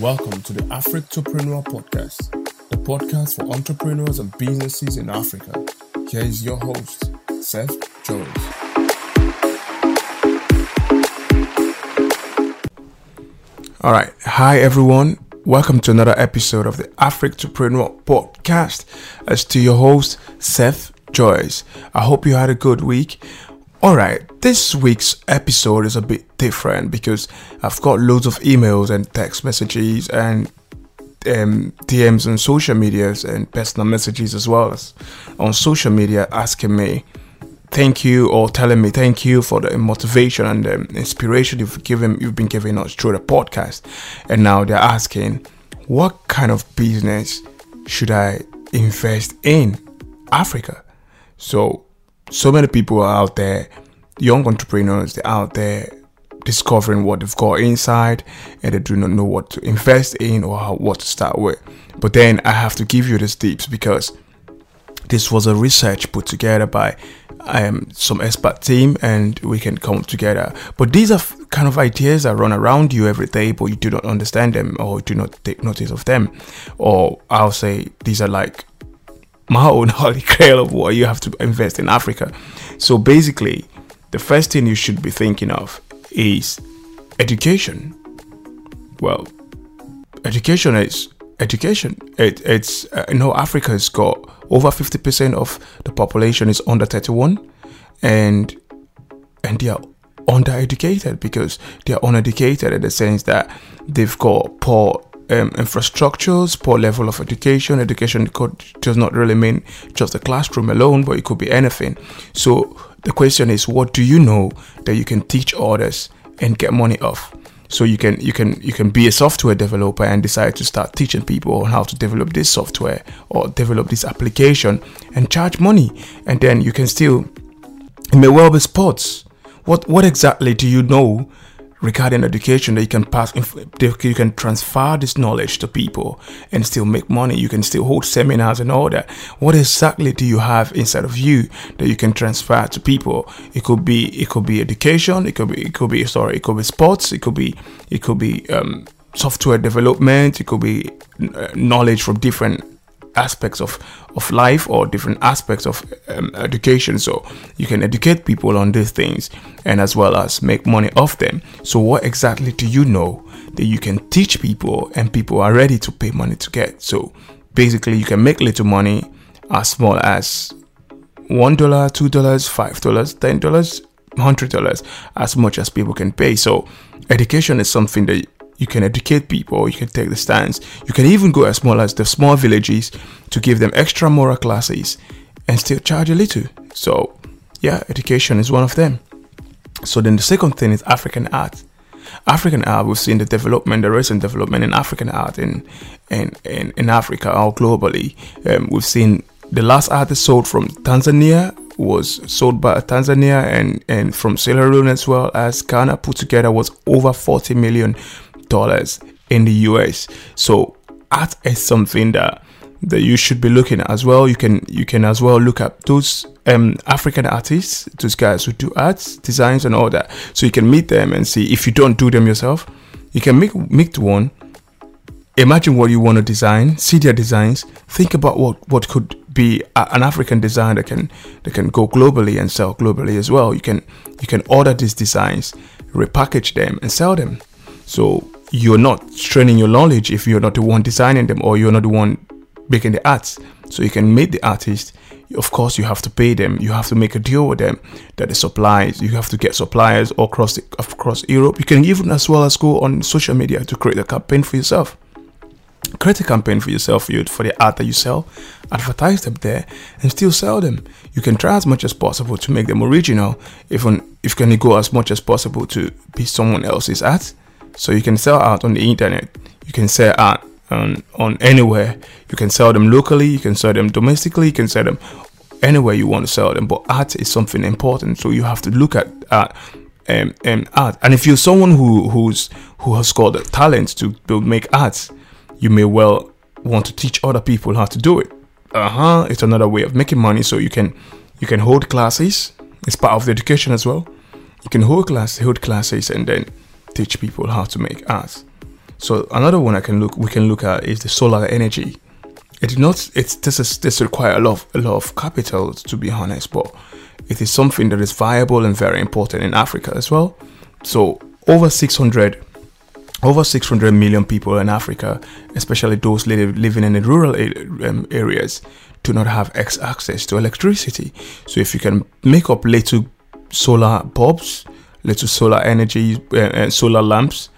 Welcome to the Africtopreneur Podcast, the podcast for entrepreneurs and businesses in Africa. Here is your host, Seth Jones. All right. Hi, everyone. Welcome to another episode of the Africtopreneur Podcast. As to your host, Seth Joyce. I hope you had a good week. Alright, this week's episode is a bit different because I've got loads of emails and text messages and um, DMs on social medias and personal messages as well as on social media asking me thank you or telling me thank you for the motivation and the inspiration you've given you've been giving us through the podcast. And now they're asking what kind of business should I invest in? Africa. So so many people are out there, young entrepreneurs, they're out there discovering what they've got inside and they do not know what to invest in or how, what to start with. But then I have to give you these tips because this was a research put together by um, some expert team and we can come together. But these are kind of ideas that run around you every day, but you do not understand them or do not take notice of them. Or I'll say these are like my own holy grail of what you have to invest in Africa. So basically, the first thing you should be thinking of is education. Well, education is education. It, it's uh, you know Africa has got over fifty percent of the population is under thirty one, and and they are undereducated because they are uneducated in the sense that they've got poor um, infrastructures, poor level of education. Education could, does not really mean just the classroom alone, but it could be anything. So the question is, what do you know that you can teach others and get money off? So you can you can you can be a software developer and decide to start teaching people how to develop this software or develop this application and charge money, and then you can still it may well be sports. What what exactly do you know regarding education that you can pass you can transfer this knowledge to people and still make money. You can still hold seminars and all that. What exactly do you have inside of you that you can transfer to people? It could be it could be education it could be it could be sorry it could be sports it could be it could be um, software development it could be uh, knowledge from different aspects of, of life or different aspects of um, education. So you can educate people on these things and as well as make money off them. So, what exactly do you know that you can teach people and people are ready to pay money to get? So, basically, you can make little money as small as $1, $2, $5, $10, $100, as much as people can pay. So, education is something that you can educate people, you can take the stance. You can even go as small as the small villages to give them extra moral classes and still charge a little. So, yeah, education is one of them. So, then the second thing is African art. African art, we've seen the development, the recent development in African art in in, in, in Africa or globally. Um, we've seen the last artist sold from Tanzania was sold by Tanzania and, and from Sierra Leone as well as Ghana put together was over 40 million dollars in the US. So art is something that that you should be looking at as well. You can you can as well look at those um, African artists, those guys who do arts, designs, and all that. So you can meet them and see if you don't do them yourself, you can make make one. Imagine what you want to design, see their designs, think about what what could be a, an African design that can that can go globally and sell globally as well. You can you can order these designs, repackage them, and sell them. So you're not training your knowledge if you're not the one designing them or you're not the one making the arts. So you can meet the artist. Of course, you have to pay them. You have to make a deal with them that the supplies. You have to get suppliers across the, across Europe. You can even as well as go on social media to create a campaign for yourself. Create a campaign for yourself for the art that you sell, advertise them there, and still sell them. You can try as much as possible to make them original. Even if you can go as much as possible to be someone else's art so you can sell art on the internet. You can sell art on, on anywhere. You can sell them locally. You can sell them domestically. You can sell them anywhere you want to sell them. But art is something important. So you have to look at art and, and art. And if you're someone who who's who has got the talent to build make art, you may well want to teach other people how to do it. Uh huh. It's another way of making money. So you can you can hold classes. It's part of the education as well. You can hold class hold classes and then teach people how to make art. So another one I can look we can look at is the solar energy. It not it's this is this require a lot of, a lot of capital to be honest, but it is something that is viable and very important in Africa as well. So over 600 over 600 million people in Africa, especially those living in the rural um, areas, do not have access to electricity. So if you can make up little solar bulbs, little solar energy, uh, solar lamps,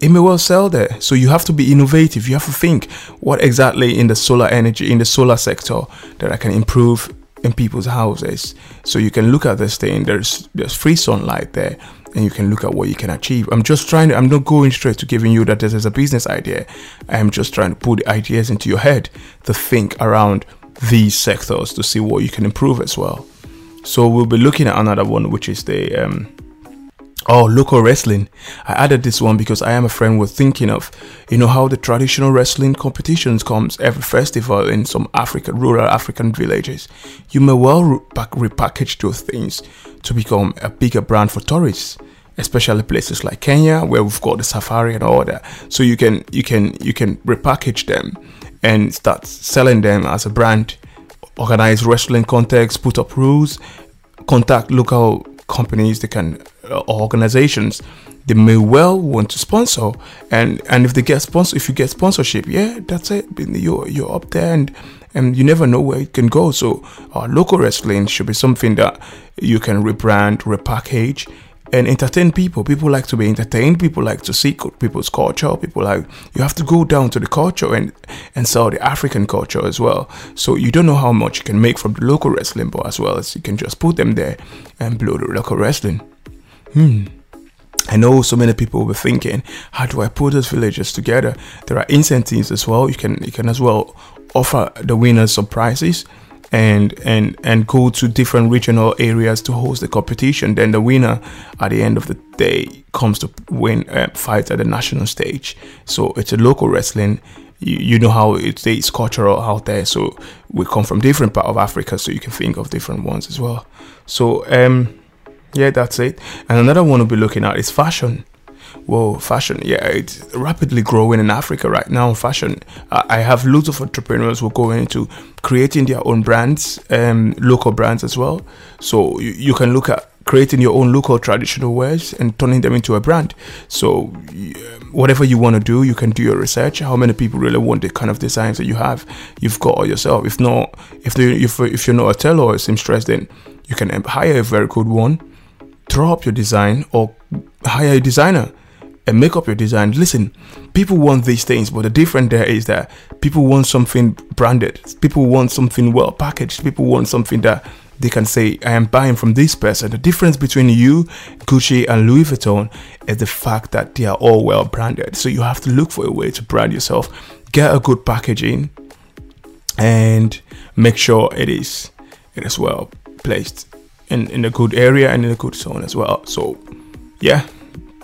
it may well sell there. So you have to be innovative. You have to think what exactly in the solar energy, in the solar sector, that I can improve in people's houses. So you can look at this thing. There's there's free sunlight there, and you can look at what you can achieve. I'm just trying to. I'm not going straight to giving you that this is a business idea. I am just trying to put ideas into your head to think around these sectors to see what you can improve as well. So we'll be looking at another one, which is the um, Oh, local wrestling. I added this one because I am a friend was thinking of, you know, how the traditional wrestling competitions comes every festival in some African, rural African villages. You may well repackage those things to become a bigger brand for tourists, especially places like Kenya where we've got the safari and all that. So you can, you can, you can repackage them and start selling them as a brand. Organize wrestling contests, put up rules, contact local companies, they can uh, organizations, they may well want to sponsor, and and if they get sponsor, if you get sponsorship, yeah, that's it. You're you're up there, and and you never know where it can go. So, uh, local wrestling should be something that you can rebrand, repackage, and entertain people. People like to be entertained. People like to see people's culture. People like you have to go down to the culture and and sell the African culture as well. So you don't know how much you can make from the local wrestling, but as well as you can just put them there and blow the local wrestling. Hmm. I know so many people be thinking, how do I put those villages together? There are incentives as well. You can you can as well offer the winners some prizes and and and go to different regional areas to host the competition. Then the winner at the end of the day comes to win uh, at the national stage. So it's a local wrestling. You, you know how it's, it's cultural out there. So we come from different part of Africa, so you can think of different ones as well. So um, yeah, that's it. And another one we'll be looking at is fashion well, fashion, yeah, it's rapidly growing in Africa right now. Fashion, I have loads of entrepreneurs who going into creating their own brands, um, local brands as well. So you, you can look at creating your own local traditional wares and turning them into a brand. So whatever you want to do, you can do your research. How many people really want the kind of designs that you have? You've got yourself. If not, if they, if if you're not a tailor or a seamstress, then you can hire a very good one, draw up your design, or hire a designer and make up your design. Listen, people want these things, but the difference there is that people want something branded. People want something well packaged. People want something that they can say, I am buying from this person. The difference between you, Gucci, and Louis Vuitton is the fact that they are all well branded. So you have to look for a way to brand yourself, get a good packaging, and make sure it is it is well placed in, in a good area and in a good zone as well. So yeah,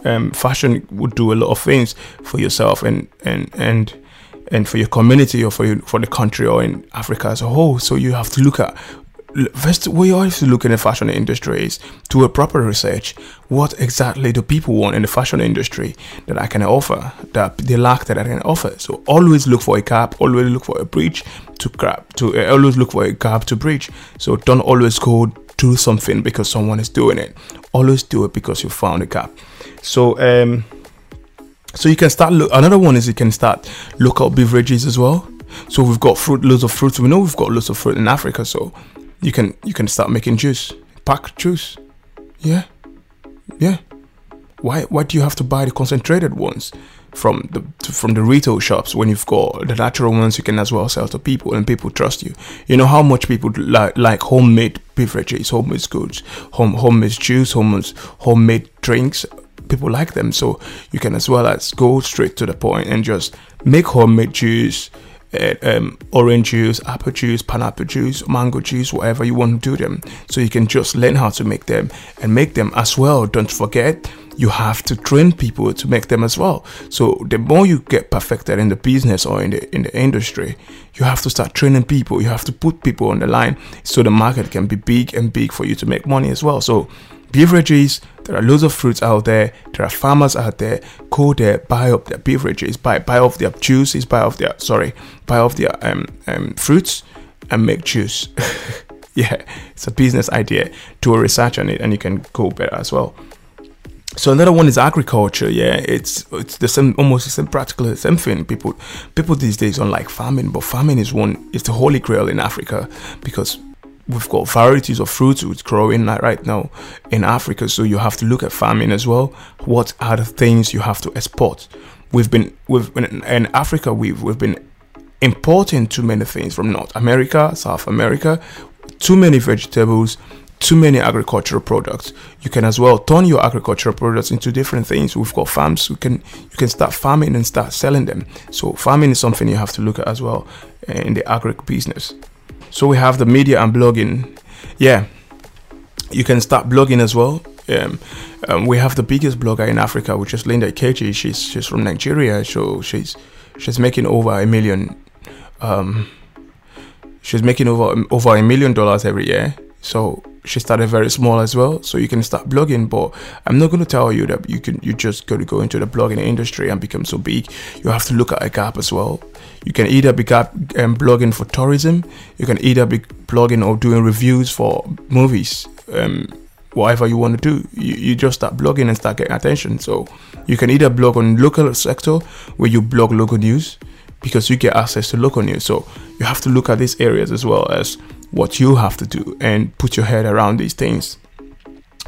um, fashion would do a lot of things for yourself and and and and for your community or for you, for the country or in Africa as a whole. So you have to look at first what you look in the fashion industry is do a proper research. What exactly do people want in the fashion industry that I can offer that they lack that I can offer? So always look for a gap. Always look for a bridge to grab. To uh, always look for a gap to bridge. So don't always go do something because someone is doing it. Always do it because you found a gap. So um, so you can start. Look, another one is you can start look local beverages as well. So we've got fruit, loads of fruits. We know we've got loads of fruit in Africa. So you can you can start making juice, pack juice. Yeah, yeah. Why why do you have to buy the concentrated ones from the from the retail shops when you've got the natural ones you can as well sell to people and people trust you? You know how much people like like homemade beverages, homemade goods, home homemade juice, homemade homemade drinks people like them. So you can as well as go straight to the point and just make homemade juice, uh, um, orange juice, apple juice, pineapple juice, mango juice, whatever you want to do them. So you can just learn how to make them and make them as well. Don't forget, you have to train people to make them as well. So the more you get perfected in the business or in the in the industry, you have to start training people. You have to put people on the line so the market can be big and big for you to make money as well. So beverages There are loads of fruits out there. There are farmers out there. Go there, buy up their beverages, buy buy off their juices, buy off their sorry, buy off their um, um fruits, and make juice. yeah, it's a business idea. Do a research on it, and you can go better as well. So another one is agriculture. Yeah, it's it's the same, almost the same, practically the same thing. People people these days don't like farming, but farming is one is the holy grail in Africa because we've got varieties of fruits which growing like right now in Africa. So you have to look at farming as well. What are the things you have to export? We've been we've been in Africa. We've we've been importing too many things from North America, South America, too many vegetables, too many agricultural products. You can as well turn your agricultural products into different things. We've got farms. You can you can start farming and start selling them. So farming is something you have to look at as well in the agri business. So we have the media and blogging. Yeah, you can start blogging as well. Um, um, we have the biggest blogger in Africa, which is Linda Ikeji. She's she's from Nigeria, so she's she's making over a million. Um, she's making over over a million dollars every year. So she started very small as well. So you can start blogging, but I'm not going to tell you that you can you just got to go into the blogging industry and become so big. You have to look at a gap as well. You can either be gap, um, blogging for tourism. You can either be blogging or doing reviews for movies. Um, whatever you want to do, you, you just start blogging and start getting attention. So you can either blog on local sector where you blog local news because you get access to local news. So you have to look at these areas as well as what you have to do and put your head around these things.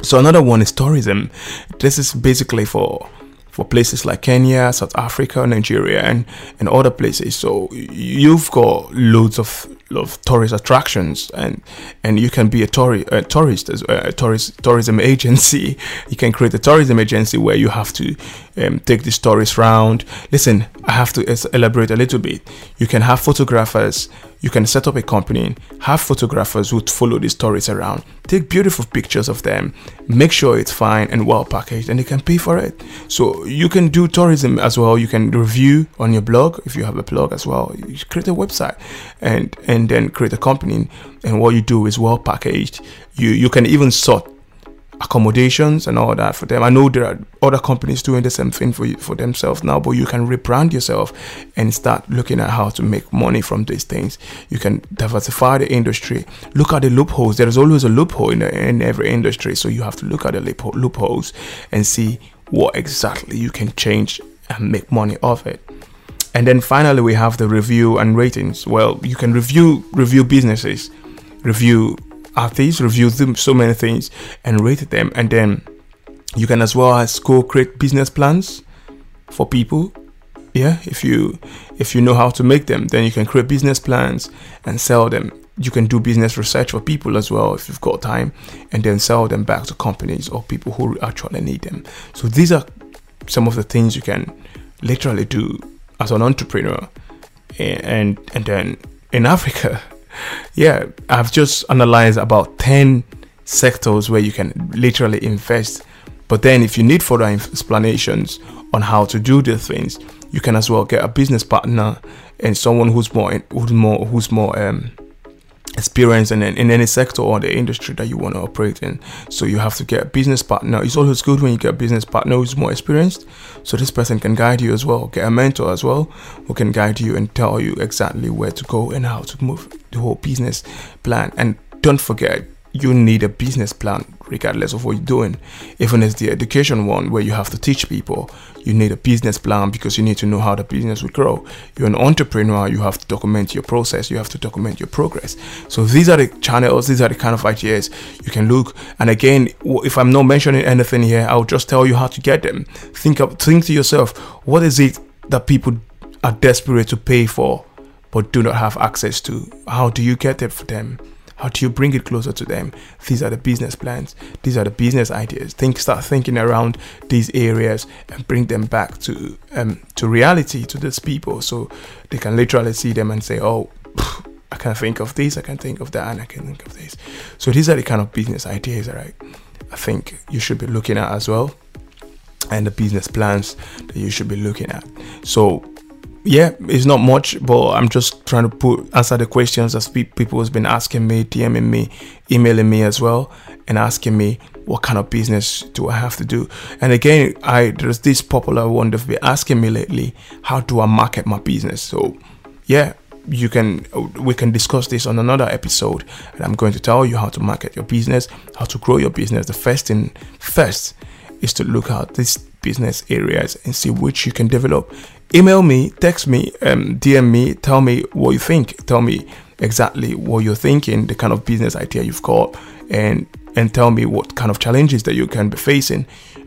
So another one is tourism. This is basically for for places like Kenya, South Africa, Nigeria, and, and other places. So you've got loads of, of tourist attractions, and and you can be a, tourist, a tourist as a tourist tourism agency. You can create a tourism agency where you have to um, take these tourists round. Listen, I have to elaborate a little bit. You can have photographers you can set up a company, have photographers who follow these stories around, take beautiful pictures of them, make sure it's fine and well packaged, and they can pay for it. So you can do tourism as well. You can review on your blog if you have a blog as well. You create a website and and then create a company. And what you do is well packaged. You you can even sort accommodations and all that for them. I know there are other companies doing the same thing for you, for themselves now, but you can rebrand yourself and start looking at how to make money from these things. You can diversify the industry. Look at the loopholes. There is always a loophole in, in every industry, so you have to look at the loopholes and see what exactly you can change and make money off it. And then finally, we have the review and ratings. Well, you can review review businesses, review artists, review them so many things, and rate them. And then you can as well as go create business plans for people. Yeah, if you if you know how to make them, then you can create business plans and sell them. You can do business research for people as well if you've got time, and then sell them back to companies or people who actually need them. So these are some of the things you can literally do as an entrepreneur, and and then in Africa yeah, I've just analyzed about 10 sectors where you can literally invest. But then, if you need further explanations on how to do these things, you can as well get a business partner and someone who's more who's more who's more um, experience in, in any sector or the industry that you want to operate in. So you have to get a business partner. It's always good when you get a business partner who's more experienced. So this person can guide you as well. Get a mentor as well who can guide you and tell you exactly where to go and how to move the whole business plan. And don't forget, you need a business plan regardless of what you're doing. Even as the education one where you have to teach people, you need a business plan because you need to know how the business will grow. You're an entrepreneur, you have to document your process, you have to document your progress. So these are the channels, these are the kind of ideas you can look. And again, if I'm not mentioning anything here, I'll just tell you how to get them. Think of think to yourself, what is it that people are desperate to pay for but do not have access to? How do you get it for them? How do you bring it closer to them? These are the business plans. These are the business ideas. Think, start thinking around these areas and bring them back to um, to reality to these people, so they can literally see them and say, "Oh, I can think of this, I can think of that, and I can think of this." So these are the kind of business ideas, right? I think you should be looking at as well, and the business plans that you should be looking at. So yeah, it's not much, but I'm just trying to put answer the questions that people has been asking me, DMing me, emailing me as well, and asking me what kind of business do I have to do? And again, I there's this popular one that's been asking me lately, how do I market my business? So yeah, you can we can discuss this on another episode and i'm going to tell you how to market your business how to grow your business the first thing first is to look at these business areas and see which you can develop email me text me um, dm me tell me what you think. Tell me exactly what you're thinking the kind of business idea you've got and and tell me what kind of challenges that you can be facing.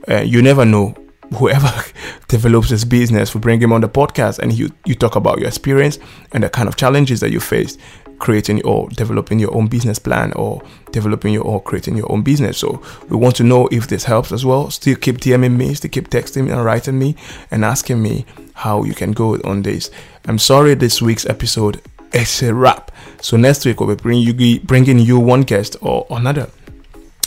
Uh, you never know whoever develops this business, we bring him on the podcast and you, you talk about your experience and the kind of challenges that you faced creating or developing your own business plan or developing your or creating your own business. So we want to know if this helps as well. Still keep DMing me, still keep texting me and writing me and asking me how you can go on this. I'm sorry this week's episode is a wrap. So next week we'll be bring you, bringing you one guest or another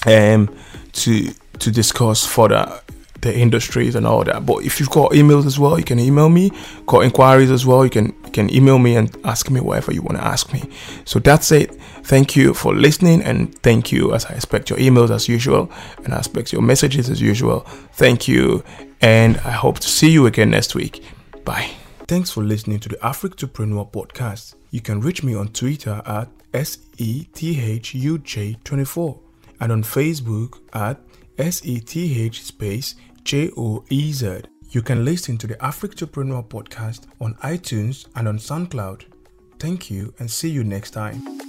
um, to to discuss further the industries and all that. But if you've got emails as well, you can email me. Got inquiries as well, you can you can email me and ask me whatever you want to ask me. So that's it. Thank you for listening and thank you as I expect your emails as usual and I expect your messages as usual. Thank you and I hope to see you again next week. Bye. Thanks for listening to the Africtopreneur podcast. You can reach me on Twitter at SETHUJ24 and on Facebook at SETH space J O E Z. You can listen to the Africtopreneur podcast on iTunes and on SoundCloud. Thank you and see you next time.